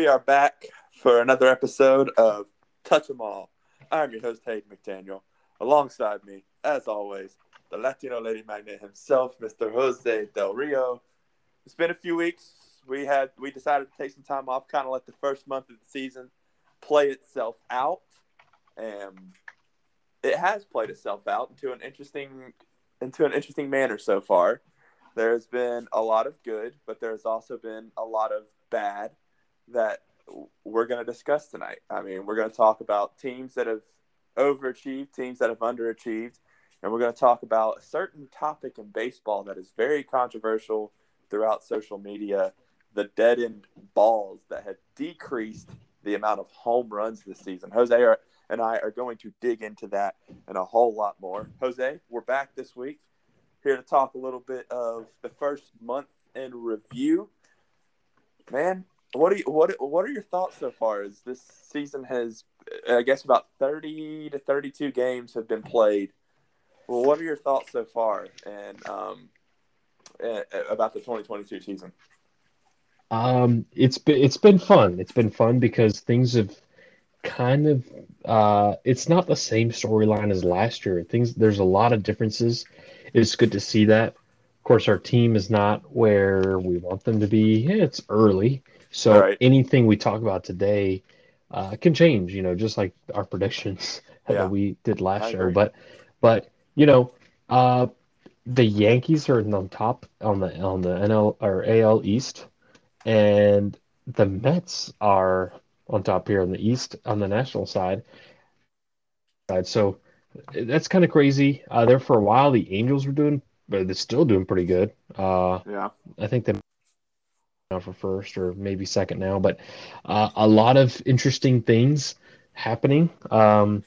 we are back for another episode of Touch 'em All. I'm your host, Hayden McDaniel. Alongside me, as always, the Latino lady magnet himself, Mr. Jose Del Rio. It's been a few weeks. We had we decided to take some time off, kind of let the first month of the season play itself out, and it has played itself out into an interesting into an interesting manner so far. There's been a lot of good, but there's also been a lot of bad that we're going to discuss tonight. I mean, we're going to talk about teams that have overachieved, teams that have underachieved, and we're going to talk about a certain topic in baseball that is very controversial throughout social media the dead end balls that have decreased the amount of home runs this season. Jose and I are going to dig into that and a whole lot more. Jose, we're back this week here to talk a little bit of the first month in review. Man, what are you, what what are your thoughts so far? As this season has, I guess, about thirty to thirty-two games have been played. Well, what are your thoughts so far, and um, about the twenty twenty-two season? Um, it's been it's been fun. It's been fun because things have kind of uh, it's not the same storyline as last year. Things there's a lot of differences. It's good to see that. Of course, our team is not where we want them to be. It's early, so right. anything we talk about today uh, can change, you know, just like our predictions yeah. that we did last year. But, but you know, uh, the Yankees are on top on the on the NL or AL East, and the Mets are on top here on the East on the national side. So that's kind of crazy. Uh, there for a while, the Angels were doing, but they're still doing pretty good. Uh, yeah, I think for first or maybe second now, but uh, a lot of interesting things happening. Um,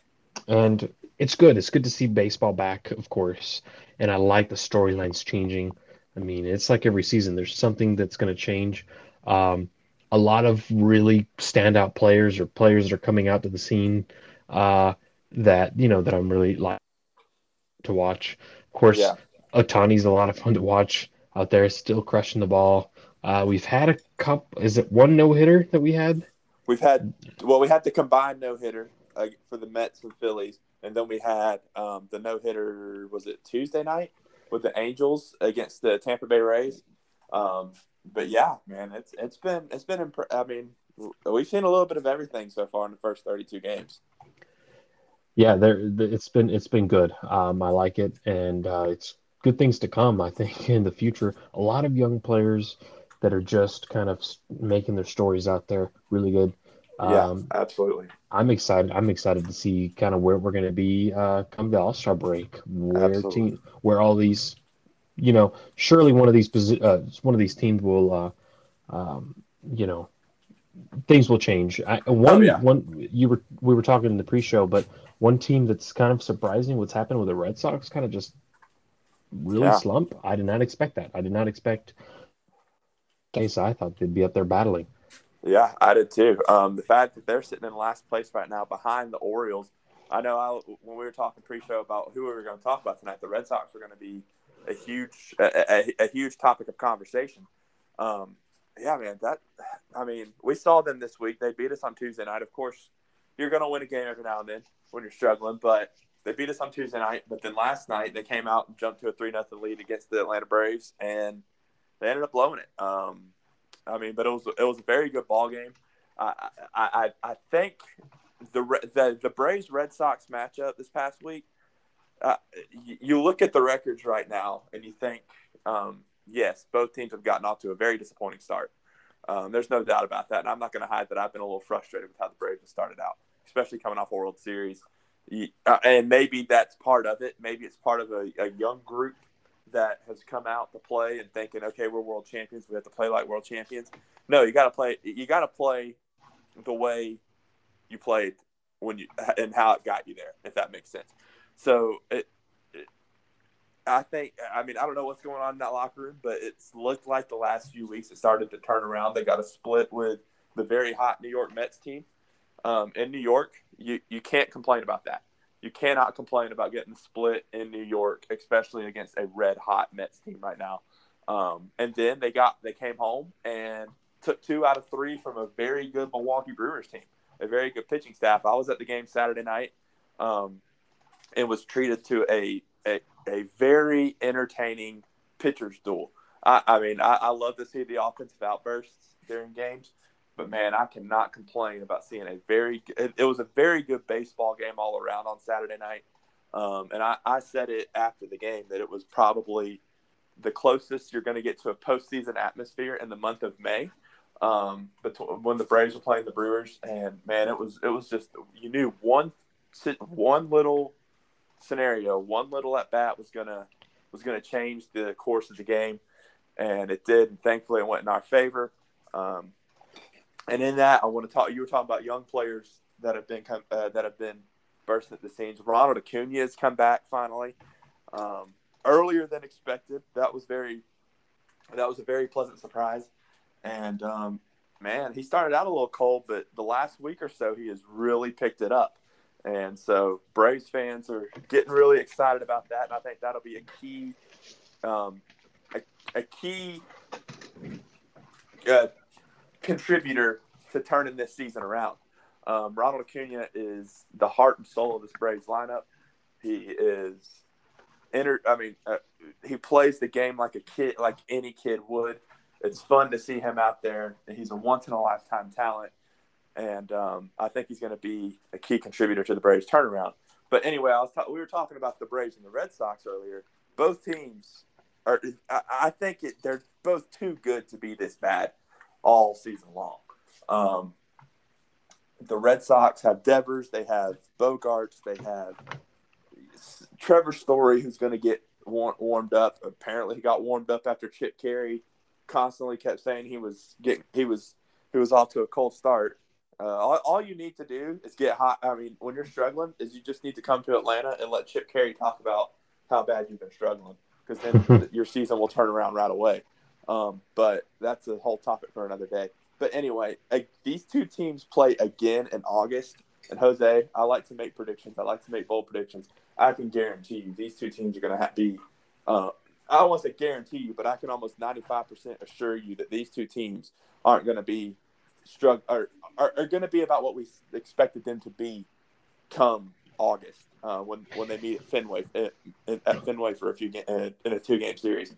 and it's good. It's good to see baseball back, of course. And I like the storylines changing. I mean, it's like every season, there's something that's going to change. Um, a lot of really standout players or players that are coming out to the scene uh, that, you know, that I'm really like to watch. Of course, yeah. Ohtani's a lot of fun to watch out there, still crushing the ball. Uh, we've had a couple. Is it one no hitter that we had? We've had well, we had the combined no hitter uh, for the Mets and Phillies, and then we had um, the no hitter. Was it Tuesday night with the Angels against the Tampa Bay Rays? Um, but yeah, man, it's it's been it's been. Imp- I mean, we've seen a little bit of everything so far in the first thirty-two games. Yeah, there. It's been it's been good. Um, I like it, and uh, it's good things to come. I think in the future, a lot of young players that are just kind of making their stories out there really good. Yeah, um, absolutely. I'm excited. I'm excited to see kind of where we're going to be uh, come the All Star break, where team, where all these, you know, surely one of these uh, one of these teams will, uh, um, you know, things will change. I, one, oh, yeah. one, you were we were talking in the pre-show, but one team that's kind of surprising what's happened with the Red Sox, kind of just really yeah. slump. I did not expect that. I did not expect case, I thought they'd be up there battling. Yeah, I did too. Um, the fact that they're sitting in last place right now behind the Orioles, I know I, when we were talking pre-show about who we were going to talk about tonight, the Red Sox were going to be a huge, a, a, a, huge topic of conversation. Um, yeah, man, that, I mean, we saw them this week. They beat us on Tuesday night. Of course, you're going to win a game every now and then when you're struggling, but they beat us on Tuesday night. But then last night they came out and jumped to a three nothing lead against the Atlanta Braves, and they ended up blowing it. Um, I mean, but it was it was a very good ball game. I I, I think the the the Braves Red Sox matchup this past week. Uh, you look at the records right now, and you think, um, yes, both teams have gotten off to a very disappointing start. Um, there's no doubt about that, and I'm not going to hide that I've been a little frustrated with how the Braves have started out, especially coming off a World Series. Uh, and maybe that's part of it. Maybe it's part of a, a young group that has come out to play and thinking, okay, we're world champions, we have to play like world champions. No, you got to play. You got to play the way you played when you and how it got you there, if that makes sense. So it, it, I think, I mean, I don't know what's going on in that locker room, but it's looked like the last few weeks it started to turn around. They got a split with the very hot New York Mets team. Um, in New York, you, you can't complain about that you cannot complain about getting split in New York, especially against a red hot Mets team right now. Um, and then they got they came home and took two out of three from a very good Milwaukee Brewers team, a very good pitching staff. I was at the game Saturday night um, and was treated to a, a, a very entertaining pitcher's duel. I, I mean, I, I love to see the offensive outbursts during games, but man, I cannot complain about seeing a very. It, was a very good baseball game all around on Saturday night, um, and I, I said it after the game that it was probably the closest you're going to get to a postseason atmosphere in the month of May. Um, when the Braves were playing the Brewers, and man, it was it was just you knew one one little scenario, one little at bat was gonna was gonna change the course of the game, and it did. And thankfully, it went in our favor. Um, and in that, I want to talk. You were talking about young players that have been uh, that have been bursting at the seams. Ronald Acuna has come back finally, um, earlier than expected. That was very that was a very pleasant surprise. And um, man, he started out a little cold, but the last week or so, he has really picked it up. And so Braves fans are getting really excited about that, and I think that'll be a key, um, a, a key uh, contributor to turning this season around. Um, Ronald Acuna is the heart and soul of this Braves lineup. He is, enter, I mean, uh, he plays the game like a kid, like any kid would. It's fun to see him out there. He's a once in a lifetime talent, and um, I think he's going to be a key contributor to the Braves turnaround. But anyway, I was ta- we were talking about the Braves and the Red Sox earlier. Both teams are. I, I think it, they're both too good to be this bad all season long. Um, the Red Sox have Devers, they have Bogaerts, they have Trevor Story, who's going to get war- warmed up. Apparently, he got warmed up after Chip Caray constantly kept saying he was getting he was he was off to a cold start. Uh, all, all you need to do is get hot. I mean, when you're struggling, is you just need to come to Atlanta and let Chip Caray talk about how bad you've been struggling, because then your season will turn around right away. Um, but that's a whole topic for another day. But anyway, these two teams play again in August. And Jose, I like to make predictions. I like to make bold predictions. I can guarantee you these two teams are going to be. Uh, I don't want to say guarantee you, but I can almost 95% assure you that these two teams aren't going to be strugg- are, are, are going to be about what we expected them to be come August uh, when when they meet at Fenway at, at Fenway for a few ga- uh, in a two game series.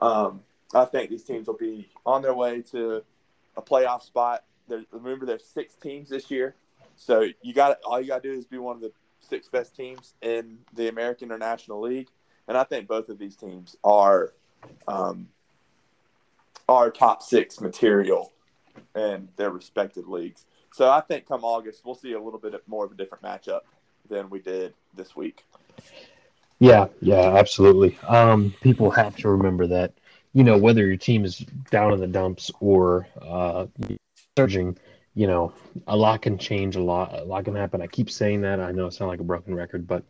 Um, I think these teams will be on their way to a playoff spot. There, remember, there's six teams this year, so you got all you got to do is be one of the six best teams in the American or National League, and I think both of these teams are um, are top six material in their respective leagues. So I think come August we'll see a little bit more of a different matchup than we did this week. Yeah, yeah, absolutely. Um, people have to remember that you know, whether your team is down in the dumps or uh, surging, you know, a lot can change. A lot, a lot can happen. I keep saying that. I know it sounds like a broken record, but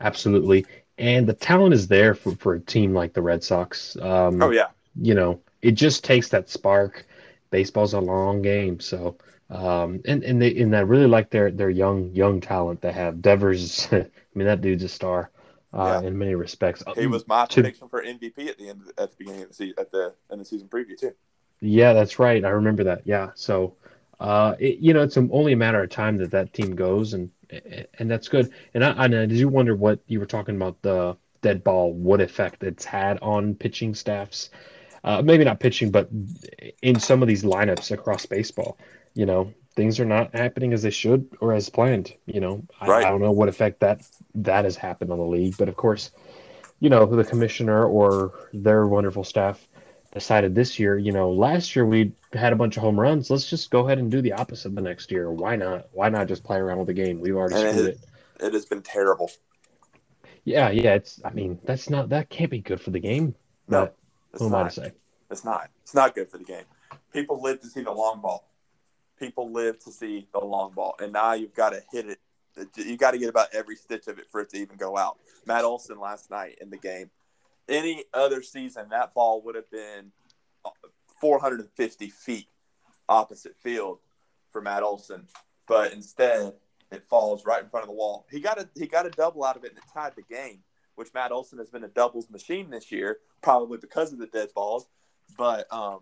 absolutely. And the talent is there for, for a team like the Red Sox. Um, oh yeah. You know, it just takes that spark. Baseball's a long game, so um, and and they and I really like their their young young talent they have. Devers, I mean that dude's a star uh, yeah. in many respects. He was my to, prediction for MVP at the end at the beginning of the season at the in the season preview too. Yeah, that's right. I remember that. Yeah, so uh, it, you know, it's only a matter of time that that team goes, and and that's good. And I, I did you wonder what you were talking about the dead ball, what effect it's had on pitching staffs? Uh, maybe not pitching, but in some of these lineups across baseball, you know, things are not happening as they should or as planned. You know, right. I, I, don't know what effect that that has happened on the league, but of course, you know, the commissioner or their wonderful staff decided this year. You know, last year we had a bunch of home runs. Let's just go ahead and do the opposite the next year. Why not? Why not just play around with the game? We've already and screwed it, it. It has been terrible. Yeah, yeah. It's. I mean, that's not. That can't be good for the game. No, who am not. I to say? It's not. It's not good for the game. People live to see the long ball people live to see the long ball, and now you've got to hit it. You got to get about every stitch of it for it to even go out. Matt Olson last night in the game. Any other season, that ball would have been 450 feet opposite field for Matt Olson, but instead it falls right in front of the wall. He got a he got a double out of it, and it tied the game. Which Matt Olson has been a doubles machine this year, probably because of the dead balls. But um,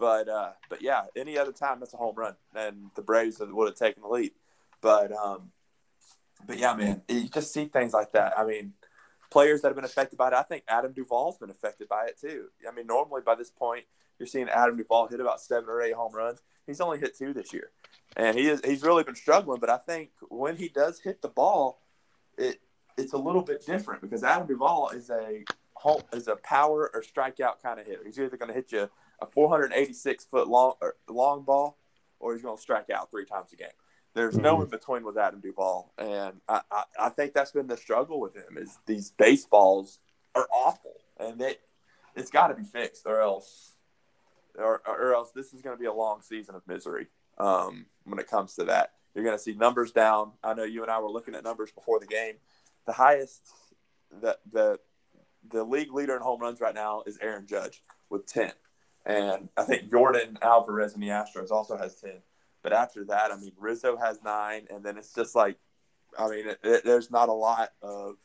But uh, but yeah, any other time that's a home run, and the Braves would have taken the lead. But um, but yeah, man, you just see things like that. I mean, players that have been affected by it. I think Adam Duvall's been affected by it too. I mean, normally by this point, you're seeing Adam Duvall hit about seven or eight home runs. He's only hit two this year, and he is he's really been struggling. But I think when he does hit the ball, it it's a little bit different because Adam Duvall is a home is a power or strikeout kind of hitter. He's either going to hit you a 486 foot long long ball, or he's going to strike out three times a game. There's mm-hmm. no in between with Adam Duvall, and I, I, I, think that's been the struggle with him is these baseballs are awful, and it it's got to be fixed, or else, or, or else this is going to be a long season of misery um, when it comes to that. You're going to see numbers down. I know you and I were looking at numbers before the game. The highest, the the the league leader in home runs right now is Aaron Judge with ten, and I think Jordan Alvarez in the Astros also has ten. But after that, I mean, Rizzo has nine, and then it's just like, I mean, it, it, there's not a lot of,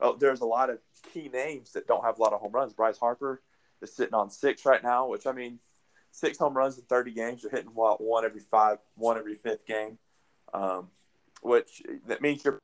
oh, there's a lot of key names that don't have a lot of home runs. Bryce Harper is sitting on six right now, which I mean, six home runs in 30 games. You're hitting what, one every five, one every fifth game, um, which that means you're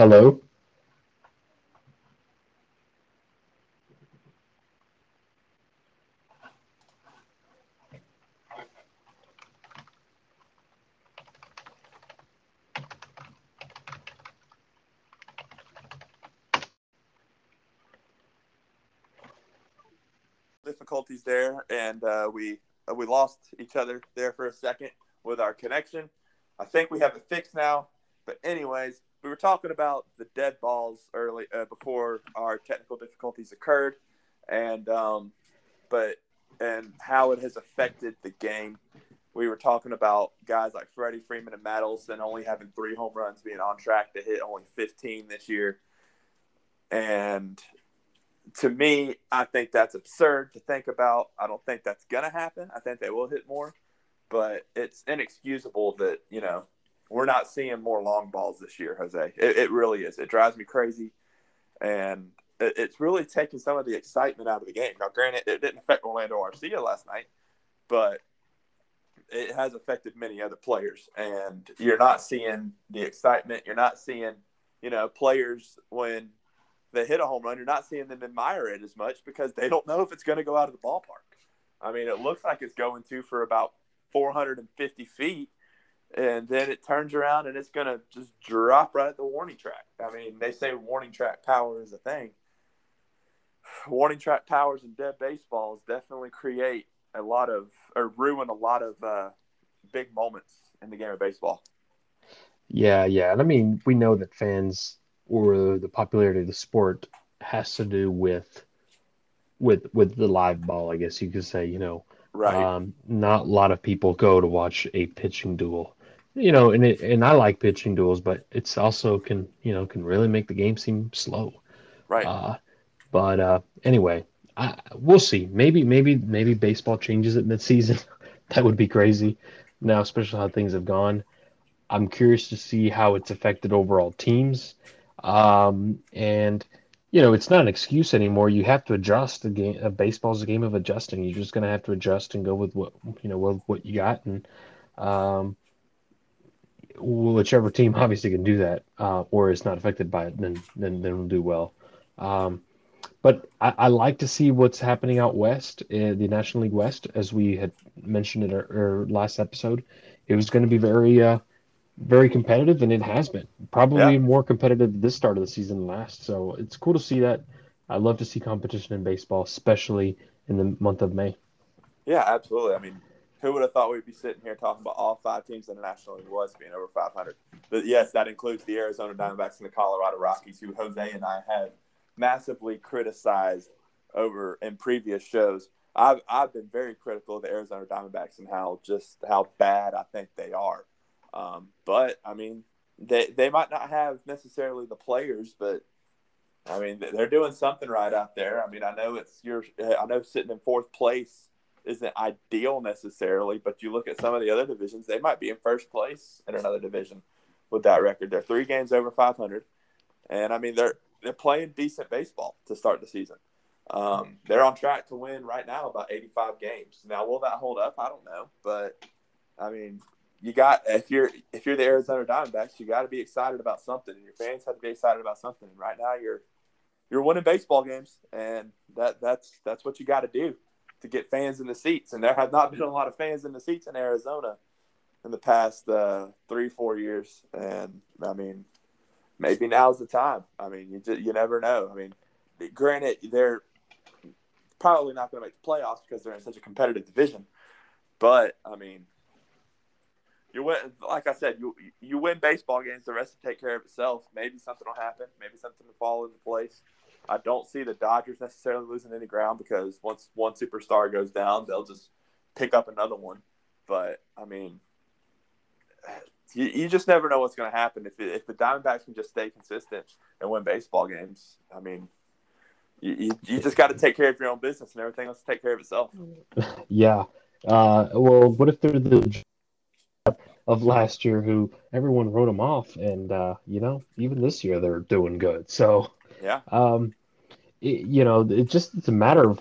Hello? difficulties there, and uh, we uh, we lost each other there for a second with our connection. I think we have it fixed now. But anyways, we were talking about the dead balls early uh, before our technical difficulties occurred, and um, but and how it has affected the game. We were talking about guys like Freddie Freeman and Matt Olson only having three home runs, being on track to hit only 15 this year. And to me, I think that's absurd to think about. I don't think that's going to happen. I think they will hit more, but it's inexcusable that, you know, we're not seeing more long balls this year, Jose. It, it really is. It drives me crazy, and it, it's really taking some of the excitement out of the game. Now, granted, it didn't affect Orlando Arcia last night, but it has affected many other players, and you're not seeing the excitement. You're not seeing, you know, players when they hit a home run. You're not seeing them admire it as much because they don't know if it's going to go out of the ballpark. I mean, it looks like it's going to for about 450 feet and then it turns around and it's going to just drop right at the warning track. I mean, they say warning track power is a thing. Warning track towers and dead baseballs definitely create a lot of or ruin a lot of uh, big moments in the game of baseball. Yeah, yeah, and I mean, we know that fans or the popularity of the sport has to do with with with the live ball. I guess you could say, you know, right? Um, not a lot of people go to watch a pitching duel you know, and it, and I like pitching duels, but it's also can you know can really make the game seem slow. Right. Uh, but uh, anyway, I, we'll see. Maybe maybe maybe baseball changes at midseason. that would be crazy. Now, especially how things have gone. I'm curious to see how it's affected overall teams. Um, and you know, it's not an excuse anymore. You have to adjust. The game, uh, baseball's a game of adjusting. You're just going to have to adjust and go with what you know, what, what you got, and um, whichever team obviously can do that uh, or is not affected by it, then then then will do well. Um, but I, I, like to see what's happening out west, in the National League West, as we had mentioned in our, our last episode. It was going to be very, uh, very competitive, and it has been probably yeah. more competitive this start of the season than last. So it's cool to see that. I love to see competition in baseball, especially in the month of May. Yeah, absolutely. I mean, who would have thought we'd be sitting here talking about all five teams in the National League being over 500? But yes, that includes the Arizona Diamondbacks and the Colorado Rockies, who Jose and I have massively criticized over in previous shows. I've I've been very critical of the Arizona Diamondbacks and how just how bad I think they are. Um, but I mean, they they might not have necessarily the players, but I mean they're doing something right out there. I mean, I know it's you're I know sitting in fourth place isn't ideal necessarily, but you look at some of the other divisions, they might be in first place in another division with that record. They're three games over 500, and I mean they're they're playing decent baseball to start the season. Um, they're on track to win right now about 85 games. Now, will that hold up? I don't know, but I mean, you got if you're if you're the Arizona Diamondbacks, you got to be excited about something, and your fans have to be excited about something. And right now, you're you're winning baseball games, and that that's that's what you got to do to get fans in the seats. And there have not been a lot of fans in the seats in Arizona in the past uh, three four years, and I mean, maybe now's the time. I mean, you just, you never know. I mean, granted, they're probably not going to make the playoffs because they're in such a competitive division. But I mean, you win. Like I said, you you win baseball games. The rest will take care of itself. Maybe something will happen. Maybe something will fall into place. I don't see the Dodgers necessarily losing any ground because once one superstar goes down, they'll just pick up another one. But I mean, you, you just never know what's going to happen if if the Diamondbacks can just stay consistent and win baseball games. I mean, you, you, you just got to take care of your own business and everything else to take care of itself. Yeah. Uh, well, what if they're the of last year who everyone wrote them off, and uh, you know, even this year they're doing good. So yeah, um, it, you know, it just it's a matter of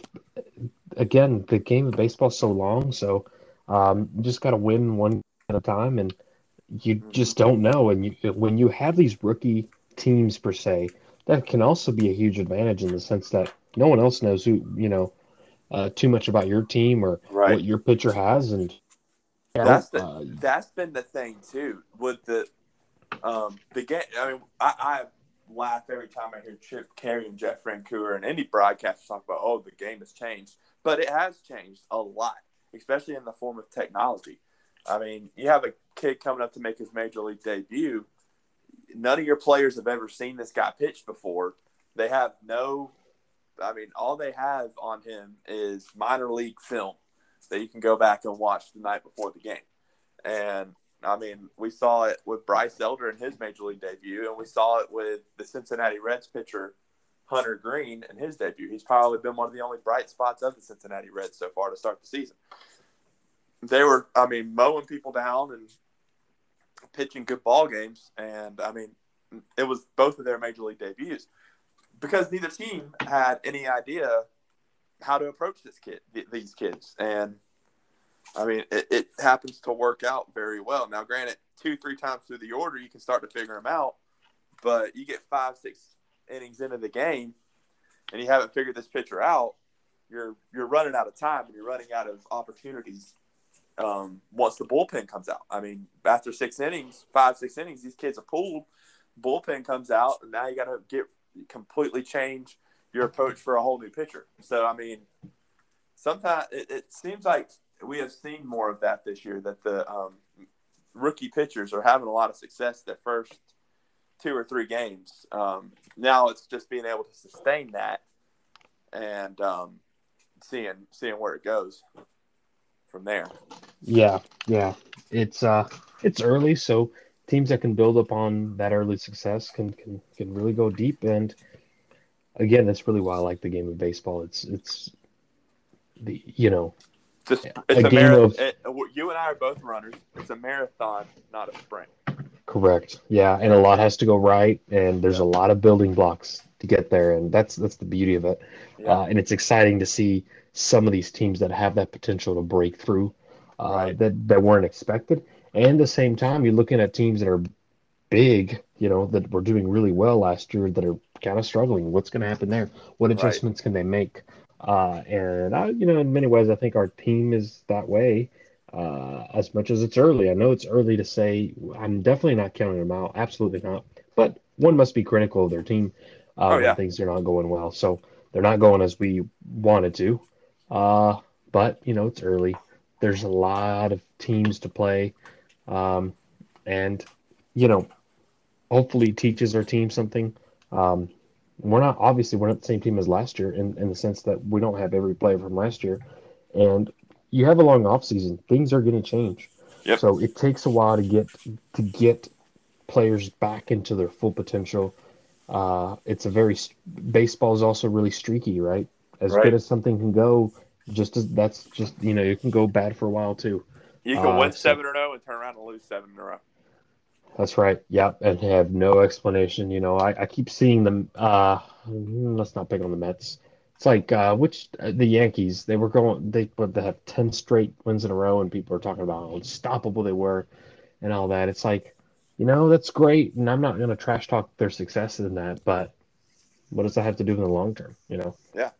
again the game of baseball is so long, so um, you just got to win one at a time, and you mm-hmm. just don't know. And you, when you have these rookie teams per se, that can also be a huge advantage in the sense that no one else knows who you know uh, too much about your team or right. what your pitcher has, and that's the, uh, that's been the thing too with the um the game. I mean, I, I laugh every time I hear Chip Caray and Jeff Francoeur and any broadcasters talk about, oh, the game has changed, but it has changed a lot, especially in the form of technology. I mean, you have a kid coming up to make his major league debut. None of your players have ever seen this guy pitch before. They have no, I mean, all they have on him is minor league film that you can go back and watch the night before the game. And I mean, we saw it with Bryce Elder in his major league debut, and we saw it with the Cincinnati Reds pitcher Hunter Greene in his debut. He's probably been one of the only bright spots of the Cincinnati Reds so far to start the season. They were, I mean, mowing people down and pitching good ball games, and I mean, it was both of their major league debuts because neither team had any idea how to approach this kid, these kids, and I mean, it, it, happens to work out very well. Now, granted, two, three times through the order, you can start to figure them out, but you get five, six innings into the game, and you haven't figured this pitcher out, you're you're running out of time and you're running out of opportunities. Um, once the bullpen comes out, I mean, after six innings, five, six innings, these kids are pulled. Bullpen comes out, and now you got to get completely change your approach for a whole new pitcher. So, I mean, sometimes it, it seems like we have seen more of that this year. That the um, rookie pitchers are having a lot of success their first two or three games. Um, now it's just being able to sustain that and um, seeing seeing where it goes from there. Yeah, yeah, it's uh, it's early, so teams that can build upon that early success can can can really go deep. And again, that's really why I like the game of baseball. It's it's the you know it's, it's a, a game of it, you and I are both runners. It's a marathon, not a sprint. Correct. Yeah, and a lot has to go right, and there's yeah. a lot of building blocks to get there, and that's that's the beauty of it. Yeah. Uh, and it's exciting to see some of these teams that have that potential to break through uh, right. that that weren't expected. And at the same time, you're looking at teams that are big, you know, that were doing really well last year that are kind of struggling. What's going to happen there? What adjustments right. can they make? Uh, and I, you know, in many ways, I think our team is that way. Uh, as much as it's early, I know it's early to say. I'm definitely not counting them out. Absolutely not. But one must be critical of their team uh, oh, yeah. when things are not going well. So they're not going as we wanted to. Uh, but you know, it's early. There's a lot of teams to play, um, and you know, hopefully teaches our team something. Um, we're not obviously we're not the same team as last year in, in the sense that we don't have every player from last year, and you have a long off season. Things are going to change. Yep. So it takes a while to get to get players back into their full potential. Uh, it's a very baseball is also really streaky, right? As Right. good as something can go, just as that's just you know it can go bad for a while too. You can Uh, win so- seven in a row and turn around and lose seven in a row. That's right. Yep, and have no explanation. You know, I, I keep seeing them. Uh, mm, let's not pick on the Mets. It's like uh, which uh, the Yankees. They were going. They they have ten straight wins in a row, and people are talking about how unstoppable they were, and all that. It's like, you know, that's great, and I'm not going to trash talk their success in that, but what does that have to do in the long term? You know. Yeah,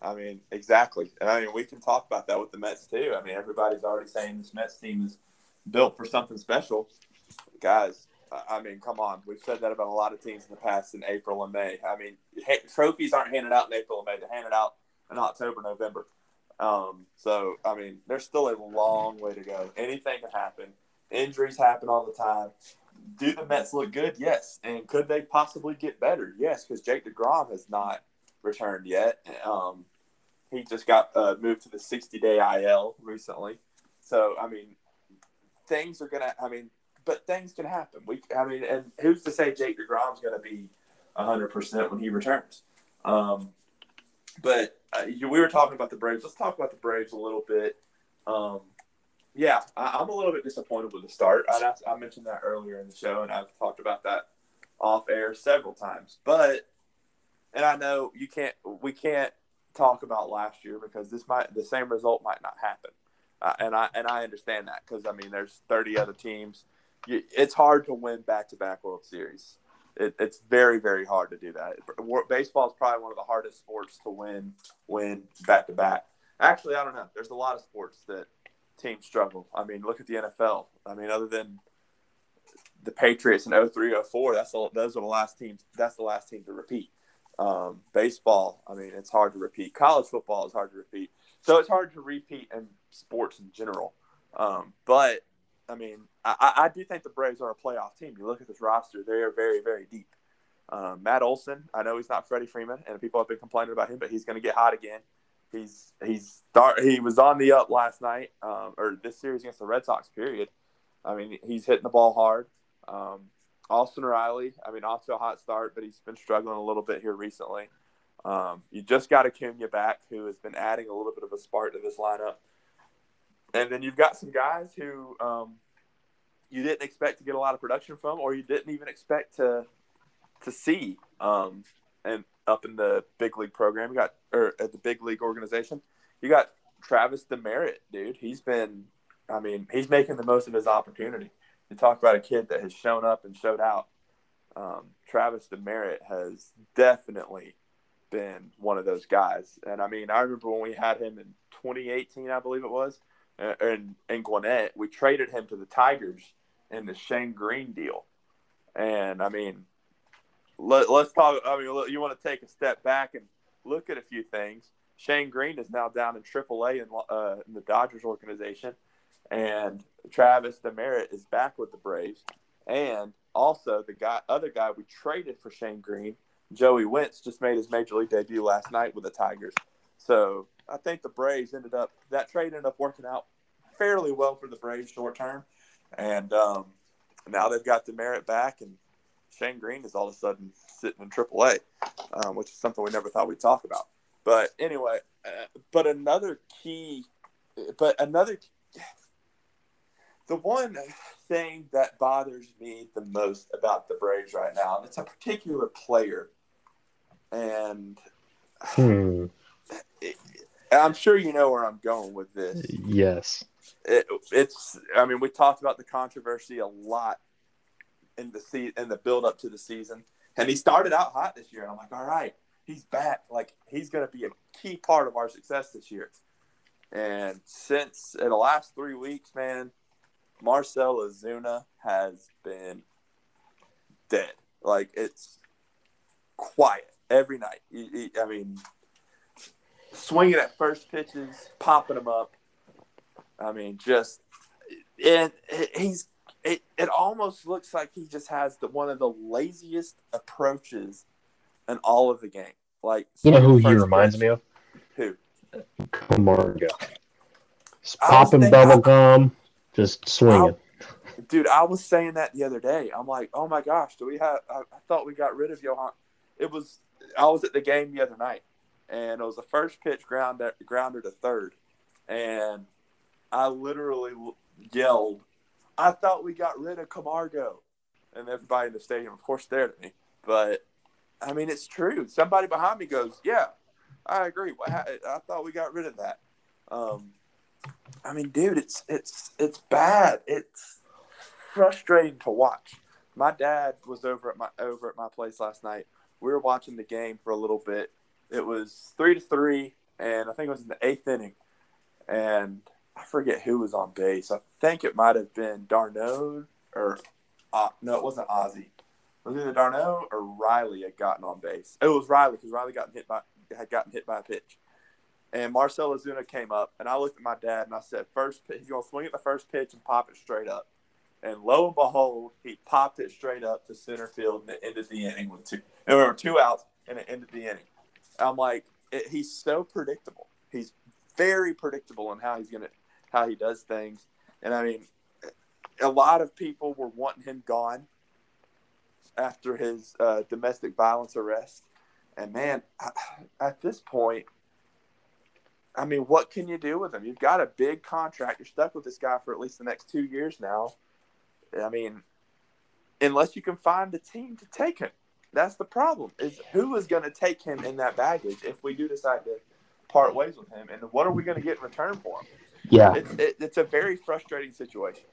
I mean, exactly. And I mean, we can talk about that with the Mets too. I mean, everybody's already saying this Mets team is built for something special. Guys, I- mean, come on. We've said that about a lot of teams in the past in April and May. I mean, trophies aren't handed out in April and May; they're handed out in October, November. Um, so, I mean, there's still a long way to go. Anything can happen. Injuries happen all the time. Do the Mets look good? Yes. And could they possibly get better? Yes, because Jake DeGrom has not returned yet. Um, he just got uh, moved to the 60 day IL recently. So, I mean, things are going to, I mean, but things can happen. We, I mean, and who's to say Jake DeGrom's going to be 100% when he returns? Um, but uh, we were talking about the Braves. Let's talk about the Braves a little bit. Um, yeah, I, I'm a little bit disappointed with the start. I, I mentioned that earlier in the show, and I've talked about that off air several times. But, and I know you can't, we can't talk about last year because this might, the same result might not happen. Uh, and I and I understand that because I mean, there's 30 other teams. It's hard to win back-to-back World Series. It, it's very, very hard to do that. Baseball is probably one of the hardest sports to win win back-to-back. Actually, I don't know. There's a lot of sports that teams struggle. I mean, look at the NFL. I mean, other than the Patriots in 03, 04, that's the, those are the last teams. That's the last team to repeat. Um, baseball, I mean, it's hard to repeat. College football is hard to repeat. So it's hard to repeat in sports in general. Um, but I mean, I, I do think the Braves are a playoff team. You look at this roster; they are very, very deep. Um, Matt Olson, I know he's not Freddie Freeman, and people have been complaining about him, but he's going to get hot again. He's he's start he was on the up last night, um, or this series against the Red Sox. Period. I mean, he's hitting the ball hard. Um, Austin Riley, I mean, off to a hot start, but he's been struggling a little bit here recently. Um, you just got Acuna back, who has been adding a little bit of a spark to this lineup. And then you've got some guys who um, you didn't expect to get a lot of production from, or you didn't even expect to to see. Um, and up in the big league program, you got or at the big league organization, you got Travis Demeritte, dude. He's been, I mean, he's making the most of his opportunity. You talk about a kid that has shown up and showed out. Um, Travis Demeritte has definitely been one of those guys. And I mean, I remember when we had him in 2018, I believe it was, uh, in, in Gwinnett, we traded him to the Tigers in the Shane Greene deal. And I mean, let, us talk. I mean, you want to take a step back and look at a few things. Shane Greene is now down in AAA in, uh, in the Dodgers organization, and Travis Demeritte is back with the Braves. And also, the guy, other guy we traded for Shane Greene, Joey Wentz, just made his major league debut last night with the Tigers. So I think the Braves ended up that trade ended up working out fairly well for the Braves short term, and um, now they've got Demeritte back, and Shane Greene is all of a sudden sitting in AAA, um, which is something we never thought we'd talk about. But anyway, uh, but another key, but another, the one thing that bothers me the most about the Braves right now, and it's a particular player, and Hmm. it, I'm sure you know where I'm going with this. Yes. It, it's, I mean, we talked about the controversy a lot in the se- in the build up to the season, and he started out hot this year. And I'm like, all right, he's back. Like he's going to be a key part of our success this year. And since in the last three weeks, man, Marcell Ozuna has been dead. Like it's quiet every night. He, he, I mean, swinging at first pitches, popping them up. I mean, just and he's it, it almost looks like he just has the one of the laziest approaches in all of the game. Like you know who he reminds pitch. me of? Who? Camargo. Popping bubble gum, just swinging. I, dude, I was saying that the other day. I'm like, oh my gosh, do we have? I, I thought we got rid of Johan. It was. I was at the game the other night, and it was the first pitch grounder grounder to third, and I literally yelled I thought we got rid of Camargo. And everybody in the stadium, of course, stared at me. But, I mean, it's true. Somebody behind me goes, Yeah, I agree. I thought we got rid of that. Um, I mean, dude, it's it's it's bad. It's frustrating to watch. My dad was over at my over at my place last night. We were watching the game for a little bit. It was three to three, and I think it was in the eighth inning. And I forget who was on base. I think it might have been d'Arnaud or uh, no, it wasn't Ozzie. It was either d'Arnaud or Riley had gotten on base. It was Riley because Riley got hit by had gotten hit by a pitch. And Marcell Ozuna came up, and I looked at my dad and I said, "First, he's going to swing at the first pitch and pop it straight up." And lo and behold, he popped it straight up to center field, and it ended the inning with two. And there were two outs, and it ended the inning. I'm like, it, he's so predictable. He's very predictable in how he's to how he does things. And I mean, a lot of people were wanting him gone after his uh, domestic violence arrest. And man, at this point, I mean, what can you do with him? You've got a big contract. You're stuck with this guy for at least the next two years now. I mean, unless you can find a team to take him. That's the problem. Is who is going to take him in that baggage if we do decide to part ways with him, and what are we going to get in return for him? Yeah, it's, it, it's a very frustrating situation.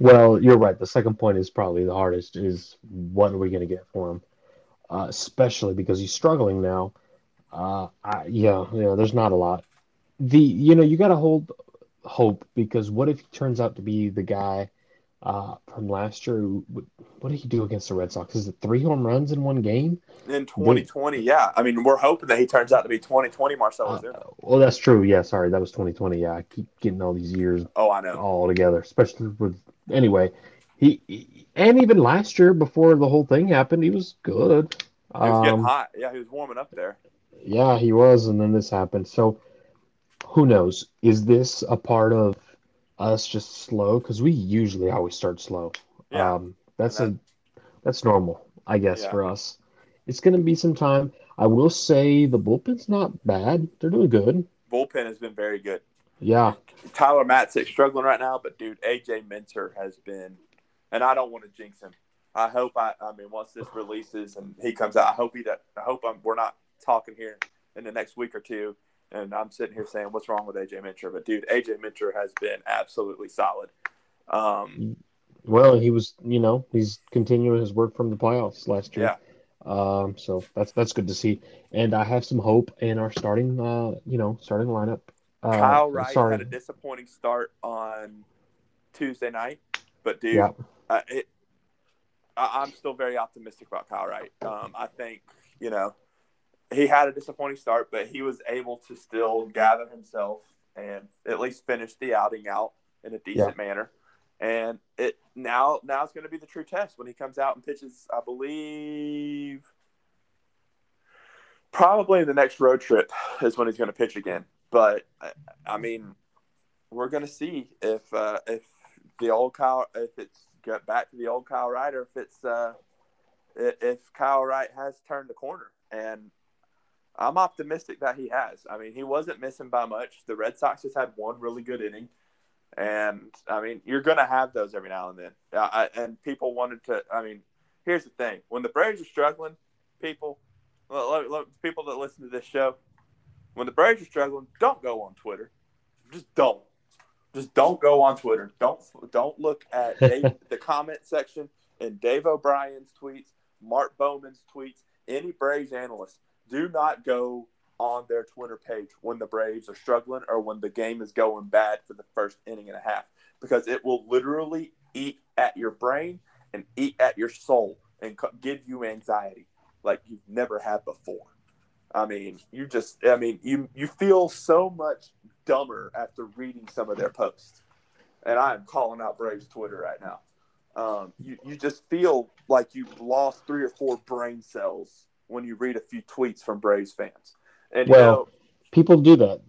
Well, you're right. The second point is probably the hardest. Is what are we going to get for him? Uh, especially because he's struggling now. Uh, I, yeah, yeah. There's not a lot. The you know you got to hold hope because what if he turns out to be the guy uh, from last year. What did he do against the Red Sox? Is it three home runs in one game? In 2020, yeah. I mean, we're hoping that he turns out to be 2020 Marcell uh, well, that's true. Yeah, sorry. That was 2020. Yeah, I keep getting all these years oh, I know. all together, especially with. Anyway, he, he and even last year before the whole thing happened, he was good. He was um, getting hot. Yeah, he was warming up there. Yeah, he was, and then this happened. So, who knows? Is this a part of us just slow because we usually always start slow. Yeah. Um, that's that, a that's normal, I guess, yeah. for us. It's going to be some time. I will say the bullpen's not bad. They're doing good. Bullpen has been very good. Yeah. Tyler Matzek struggling right now, but dude, AJ Minter has been, and I don't want to jinx him. I hope I, I mean, once this releases and he comes out, I hope he, that, I hope I'm, we're not talking here in the next week or two and I'm sitting here saying, "What's wrong with AJ Minter?" But dude, AJ Minter has been absolutely solid. Um, well, he was, you know, he's continuing his work from the playoffs last year. Yeah. Um, so that's that's good to see, and I have some hope in our starting, uh, you know, starting lineup. Uh, Kyle Wright sorry. had a disappointing start on Tuesday night, but dude, yeah. uh, it, I, am still very optimistic about Kyle Wright. Um, I think you know he had a disappointing start, but he was able to still gather himself and at least finish the outing out in a decent yeah. manner. And it now now it's going to be the true test when he comes out and pitches. I believe probably the next road trip is when he's going to pitch again. But I mean, we're going to see if uh, if the old Kyle if it's got back to the old Kyle Wright or if it's uh, if Kyle Wright has turned the corner. And I'm optimistic that he has. I mean, he wasn't missing by much. The Red Sox just had one really good inning. And I mean, you're going to have those every now and then. I, and people wanted to, I mean, here's the thing when the Braves are struggling, people, look, look, people that listen to this show, when the Braves are struggling, don't go on Twitter. Just don't. Just don't go on Twitter. Don't don't look at Dave, the comment section in Dave O'Brien's tweets, Mark Bowman's tweets, any Braves analyst do not go on their Twitter page when the Braves are struggling or when the game is going bad for the first inning and a half because it will literally eat at your brain and eat at your soul and give you anxiety like you've never had before. I mean, you just, I mean, you you feel so much dumber after reading some of their posts. And I am calling out Braves Twitter right now. Um, you, you just feel like you've lost three or four brain cells when you read a few tweets from Braves fans. And well, you know, people do that.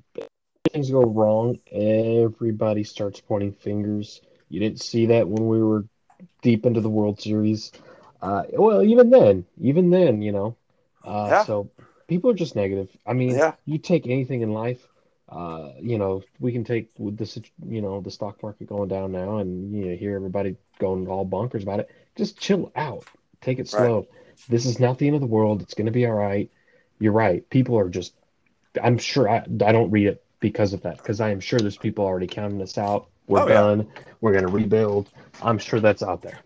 Things go wrong. Everybody starts pointing fingers. You didn't see that when we were deep into the World Series. Uh, well, even then, even then, you know. Uh, Yeah. So people are just negative. I mean, Yeah. you take anything in life. Uh, you know, we can take with this, you know, the stock market going down now, and you know, hear everybody going all bonkers about it. Just chill out. Take it Right. This is not the end of the world. It's going to be all right. You're right. People are just. I'm sure I, I don't read it because of that because I am sure there's people already counting us out. We're Oh, yeah. done. We're going to rebuild. I'm sure that's out there.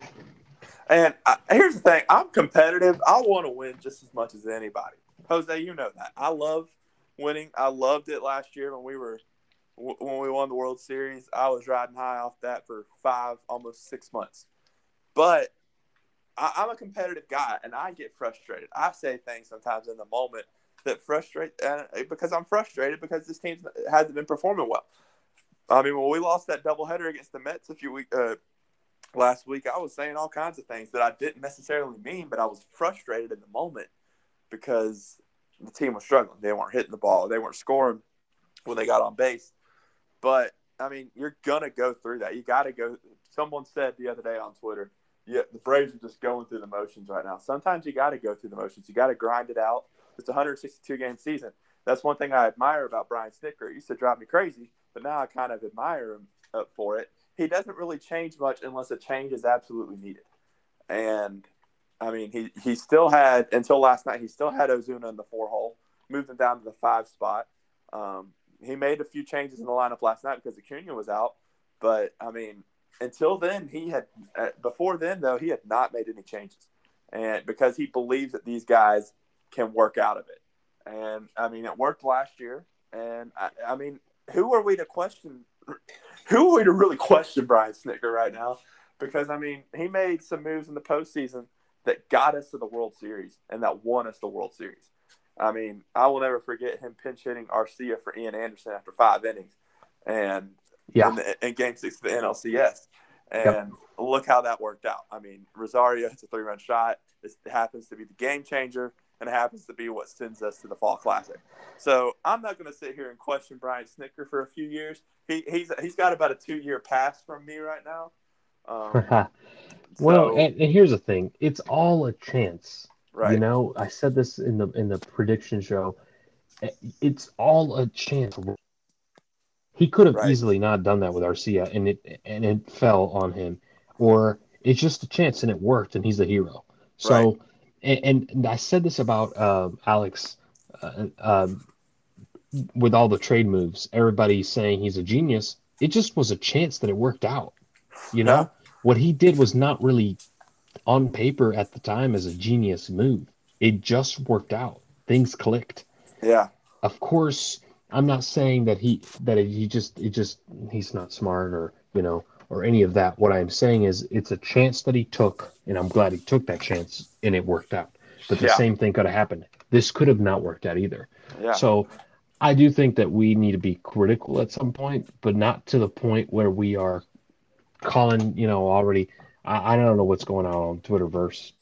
And I, here's the thing: I'm competitive. I want to win just as much as anybody. Jose, you know that. I love winning. I loved it last year when we were when we won the World Series. I was riding high off that for five, almost six months. But I, I'm a competitive guy, and I get frustrated. I say things sometimes in the moment that frustrate, uh, because I'm frustrated because this team hasn't been performing well. I mean, when we lost that doubleheader against the Mets a few weeks uh, last week, I was saying all kinds of things that I didn't necessarily mean, but I was frustrated in the moment because the team was struggling. They weren't hitting the ball, they weren't scoring when they got on base. But I mean, you're gonna go through that. You got to go. Someone said the other day on Twitter, "Yeah, the Braves are just going through the motions right now." Sometimes you got to go through the motions. You got to grind it out. It's a 162 game season. That's one thing I admire about Brian Snitker. It used to drive me crazy, but now I kind of admire him uh, for it. He doesn't really change much unless a change is absolutely needed. And I mean, he, he still had until last night. He still had Ozuna in the four hole, moved him down to the five spot. Um, he made a few changes in the lineup last night because Acuna was out. But I mean, until then, he had uh, before then though he had not made any changes, and because he believes that these guys can work out of it. And I mean, it worked last year. And I, I mean, who are we to question? Who are we to really question Brian Snitker right now? Because I mean, he made some moves in the postseason that got us to the World Series and that won us the World Series. I mean, I will never forget him pinch hitting Arcia for Ian Anderson after five innings, and Yeah. in, the, in Game Six of the NLCS. And Yep. look how that worked out. I mean, Rosario hits a three-run shot. This happens to be the game changer, and it happens to be what sends us to the Fall Classic. So I'm not going to sit here and question Brian Snitker for a few years. He, he's he's got about a two-year pass from me right now. Um, well, so- and, and here's the thing: it's all a chance. right, You know, I said this in the in the prediction show. It's all a chance. He could have Right. easily not done that with Arcia, and it and it fell on him, or it's just a chance and it worked, and he's a hero. So, and, and I said this about uh, Alex, uh, um with all the trade moves. Everybody saying he's a genius. It just was a chance that it worked out. You know, Yeah. what he did was not really on paper at the time as a genius move. It just worked out. Things clicked. yeah, Of course, I'm not saying that he that he just it just he's not smart or you know or any of that. What I'm saying is it's a chance that he took, and I'm glad he took that chance and it worked out. But the Yeah. same thing could have happened. This could have not worked out either. yeah, So I do think that we need to be critical at some point, but not to the point where we are calling, you know, already. I, I don't know what's going on on Twitterverse.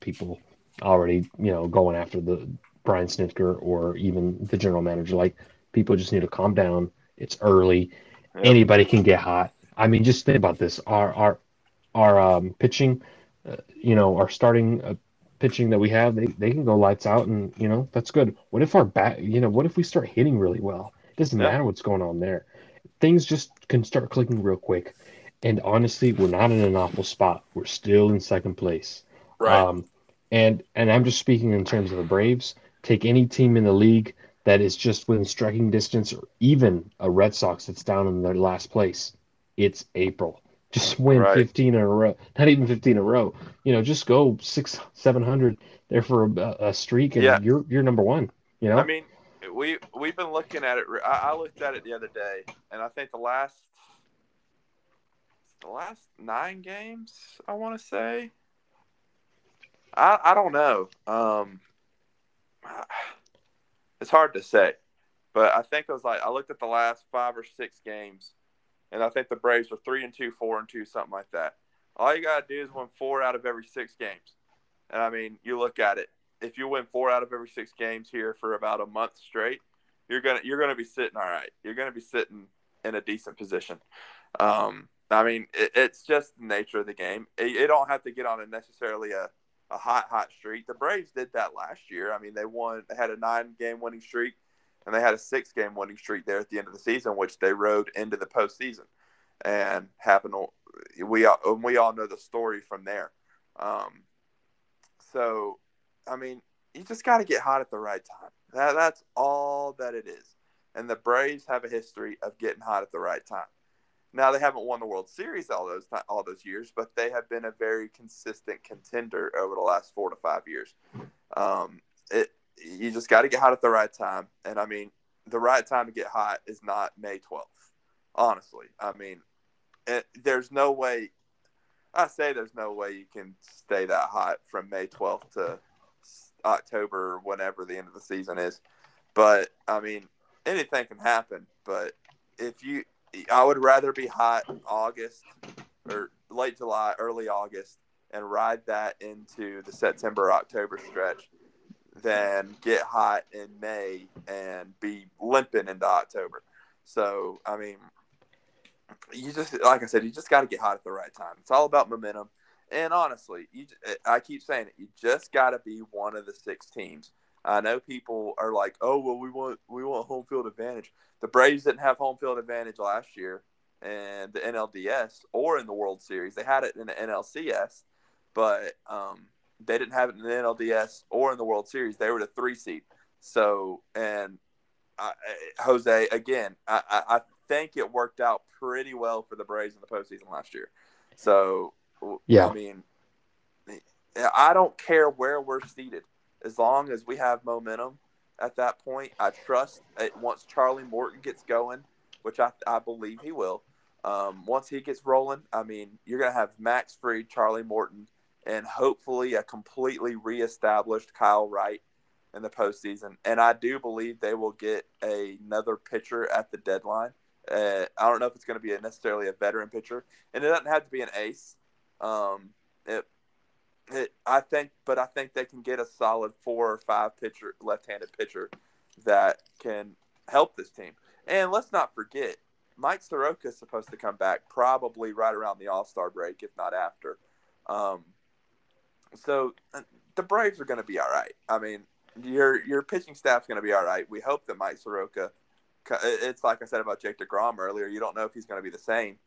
People already, you know, going after the Brian Snitker or even the general manager. Like people just need to calm down. It's early. Yeah. Anybody can get hot. I mean, just think about this. Our our our um, pitching, uh, you know, our starting uh, pitching that we have, they, they can go lights out, and you know that's good. What if our bat, you know, what if we start hitting really well? It doesn't Yeah. matter what's going on there. Things just can start clicking real quick. And honestly, we're not in an awful spot. We're still in second place. right, Um, and and I'm just speaking in terms of the Braves. Take any team in the league that is just within striking distance, or even a Red Sox that's down in their last place. It's April. Just win Right. 15 in a row. Not even 15 in a row. You know, just go six, seven hundred there for a, a streak, and Yeah. you're you're number one. You know, I mean, we we've been looking at it. I, I looked at it the other day, and I think the last the last nine games, I want to say. I I don't know. Um, it's hard to say, but I think it was like I looked at the last five or six games, and I think the Braves were three and two, four and two, something like that. All you gotta do is win four out of every six games, and I mean, you look at it. If you win four out of every six games here for about a month straight, you're gonna you're gonna be sitting all right. You're gonna be sitting in a decent position. Um, I mean, it, it's just the nature of the game. It, it don't have to get on a necessarily a, a hot, hot streak. The Braves did that last year. I mean, they won. They had a nine-game winning streak, and they had a six-game winning streak there at the end of the season, which they rode into the postseason, and happened. We all we all know the story from there. Um, so, I mean, you just got to get hot at the right time. That, that's all that it is. And the Braves have a history of getting hot at the right time. Now they haven't won the World Series all those all those years, but they have been a very consistent contender over the last four to five years. Um, it you just got to get hot at the right time, and I mean the right time to get hot is not May twelfth. Honestly, I mean it, there's no way. I say there's no way you can stay that hot from May twelfth to October, whenever the end of the season is. But I mean, anything can happen. But if you I would rather be hot August or late July, early August, and ride that into the September October stretch than get hot in May and be limping into October. So, I mean, you just like I said, you just got to get hot at the right time. It's all about momentum. And honestly, you, I keep saying it. You just got to be one of the six teams. I know people are like, "Oh, well, we want we want home field advantage." The Braves didn't have home field advantage last year in the NLDS or in the World Series. They had it in the NLCS, but um, they didn't have it in the NLDS or in the World Series. They were the three seed. So, and uh, Jose, again, I, I think it worked out pretty well for the Braves in the postseason last year. So, yeah, I mean, I don't care where we're seated as long as we have momentum at that point. I trust it once Charlie Morton gets going, which I, I believe he will. Um, once he gets rolling, I mean, you're going to have Max Fried, Charlie Morton, and hopefully a completely reestablished Kyle Wright in the postseason. And I do believe they will get a, another pitcher at the deadline. Uh, I don't know if it's going to be a, necessarily a veteran pitcher, and it doesn't have to be an ace. Um, it, it, I think, but I think they can get a solid four or five pitcher, left-handed pitcher that can help this team. And let's not forget, Mike Soroka is supposed to come back probably right around the All Star break, if not after. Um, so uh, the Braves are going to be all right. I mean, your your pitching staff's going to be all right. We hope that Mike Soroka. It's like I said about Jake Degrom earlier. You don't know if he's going to be the same,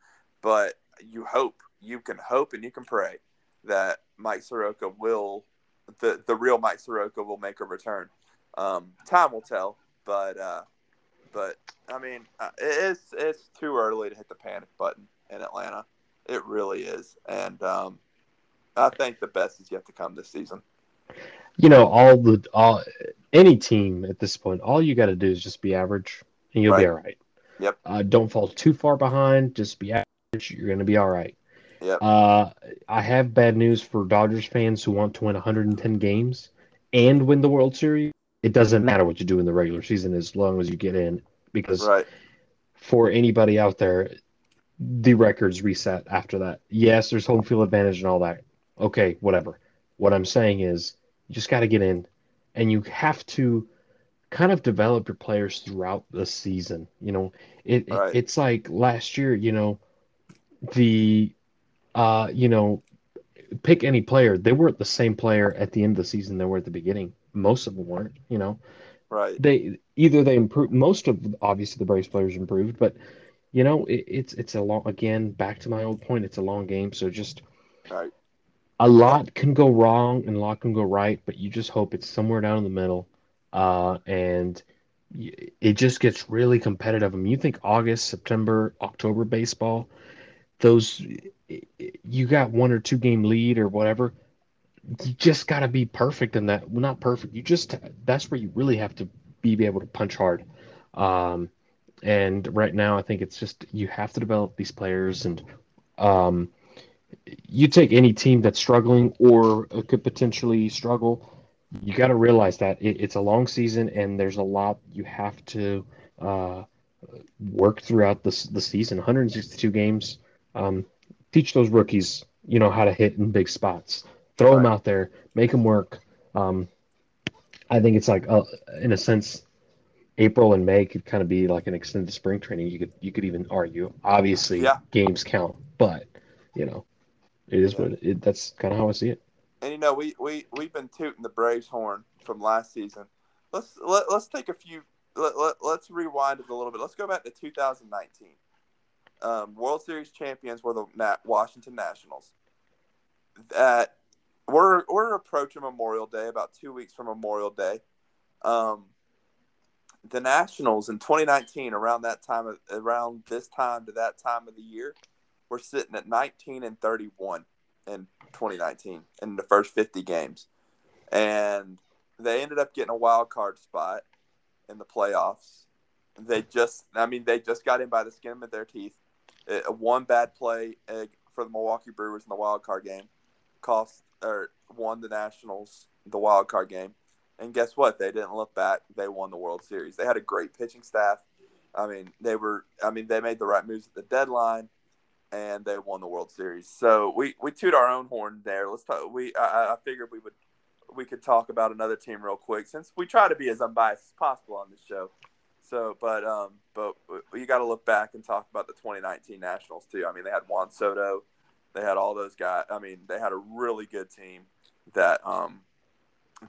but you hope. You can hope and you can pray that Mike Soroka will, the the real Mike Soroka will make a return. Um, time will tell, but uh, but I mean, uh, it's it's too early to hit the panic button in Atlanta. It really is, and um, I think the best is yet to come this season. You know, all the all any team at this point, all you got to do is just be average, and you'll right. be all right. Yep. Uh, don't fall too far behind. Just be average. You're going to be all right. Yep. Uh, I have bad news for Dodgers fans who want to win 110 games and win the World Series. It doesn't matter what you do in the regular season as long as you get in, because right. for anybody out there, the records reset after that. Yes, there's home field advantage and all that. Okay, whatever. What I'm saying is, you just got to get in, and you have to kind of develop your players throughout the season. You know, it, right. it it's like last year. You know, the uh, you know, pick any player. They weren't the same player at the end of the season they were at the beginning. Most of them weren't, you know. Right. They either they improved. Most of obviously the Braves players improved, but you know it, it's it's a long again back to my old point. It's a long game, so just right. a lot can go wrong and a lot can go right, but you just hope it's somewhere down in the middle, uh, and it just gets really competitive. I mean, you think August, September, October baseball, those you got one or two game lead or whatever, you just got to be perfect in that. Well, not perfect. You just that's where you really have to be, be able to punch hard. Um, and right now, I think it's just you have to develop these players, and um, you take any team that's struggling or could potentially struggle. you got to realize that it, it's a long season and there's a lot you have to uh, work throughout the, the season 162 games um, teach those rookies you know how to hit in big spots throw right. them out there make them work um, i think it's like uh, in a sense april and may could kind of be like an extended spring training you could you could even argue obviously yeah. games count but you know it is yeah. what it, that's kind of how i see it and you know, we we we've been tooting the Braves horn from last season. Let's let, let's take a few. Let, let, let's rewind it a little bit. Let's go back to 2019. Um, World Series champions were the Nat- Washington Nationals. That we're we're approaching Memorial Day, about two weeks from Memorial Day. Um, the Nationals in 2019, around that time, of, around this time to that time of the year, we're sitting at 19 and 31 in 2019 in the first 50 games, and they ended up getting a wild card spot in the playoffs. They just, I mean, they just got in by the skin of their teeth. It, one bad play uh, for the Milwaukee Brewers in the wild card game cost or won the Nationals the wild card game. And guess what? They didn't look back. They won the World Series. They had a great pitching staff. I mean, they were. I mean, they made the right moves at the deadline and they won the World Series. So we we toot our own horn there. Let's talk. We I, I figured we would we could talk about another team real quick since we try to be as unbiased as possible on this show. So, but um, but you got to look back and talk about the 2019 Nationals too. I mean, they had Juan Soto, they had all those guys. I mean, they had a really good team that um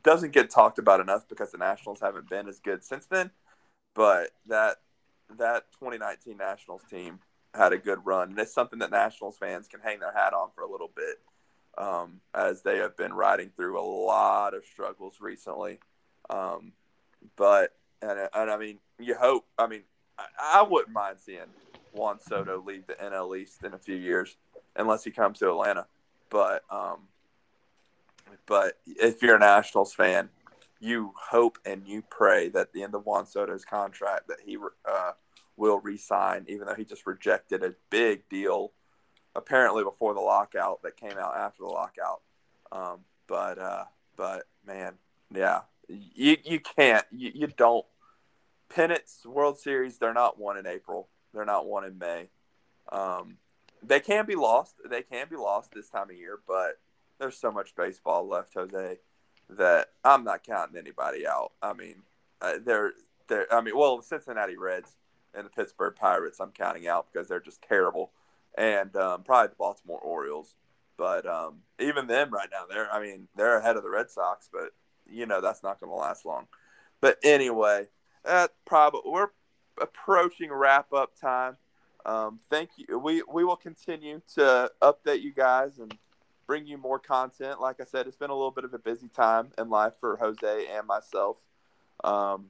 doesn't get talked about enough because the Nationals haven't been as good since then. But that that 2019 Nationals team had a good run, and it's something that Nationals fans can hang their hat on for a little bit, um, as they have been riding through a lot of struggles recently. Um, but and, and I mean, you hope. I mean, I, I, wouldn't mind seeing Juan Soto leave the NL East in a few years, unless he comes to Atlanta. But um, but if you're a Nationals fan, you hope and you pray that the end of Juan Soto's contract that he uh, will resign, even though he just rejected a big deal, apparently before the lockout that came out after the lockout. Um, but uh, but man, yeah, you you can't you, you don't pennants World Series. They're not won in April. They're not won in May. Um, they can be lost. They can be lost this time of year, but there's so much baseball left, Jose, that I'm not counting anybody out. I mean, uh, they're they're. I mean, well, the Cincinnati Reds and the Pittsburgh Pirates I'm counting out because they're just terrible, and um, probably the Baltimore Orioles. But um, even them right now, they're I mean they're ahead of the Red Sox, but you know that's not going to last long. But anyway, that probably we're approaching wrap up time. Um, thank you. We we will continue to update you guys and bring you more content. Like I said, it's been a little bit of a busy time in life for Jose and myself. Um,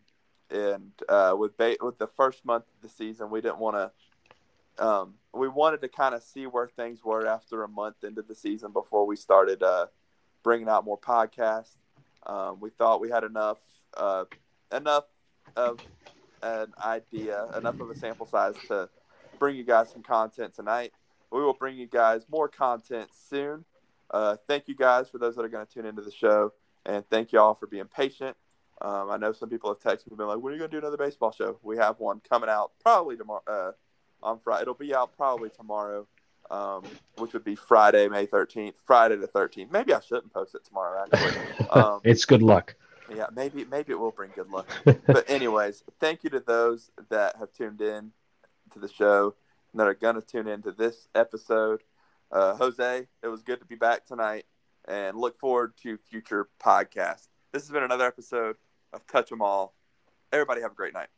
and uh, with ba- with the first month of the season, we didn't want to. Um, we wanted to kind of see where things were after a month into the season before we started uh, bringing out more podcasts. Um, we thought we had enough uh, enough of an idea, enough of a sample size to bring you guys some content tonight. We will bring you guys more content soon. Uh, thank you guys for those that are going to tune into the show, and thank you all for being patient. Um, I know some people have texted me been like, "When are you going to do another baseball show?" We have one coming out probably tomorrow uh, on Friday. It'll be out probably tomorrow, um, which would be Friday, May thirteenth. Friday the thirteenth. Maybe I shouldn't post it tomorrow. Actually, um, it's good luck. Yeah, maybe maybe it will bring good luck. but anyways, thank you to those that have tuned in to the show and that are going to tune into this episode. Uh, Jose, it was good to be back tonight, and look forward to future podcasts. This has been another episode of Touch 'em All. Everybody have a great night.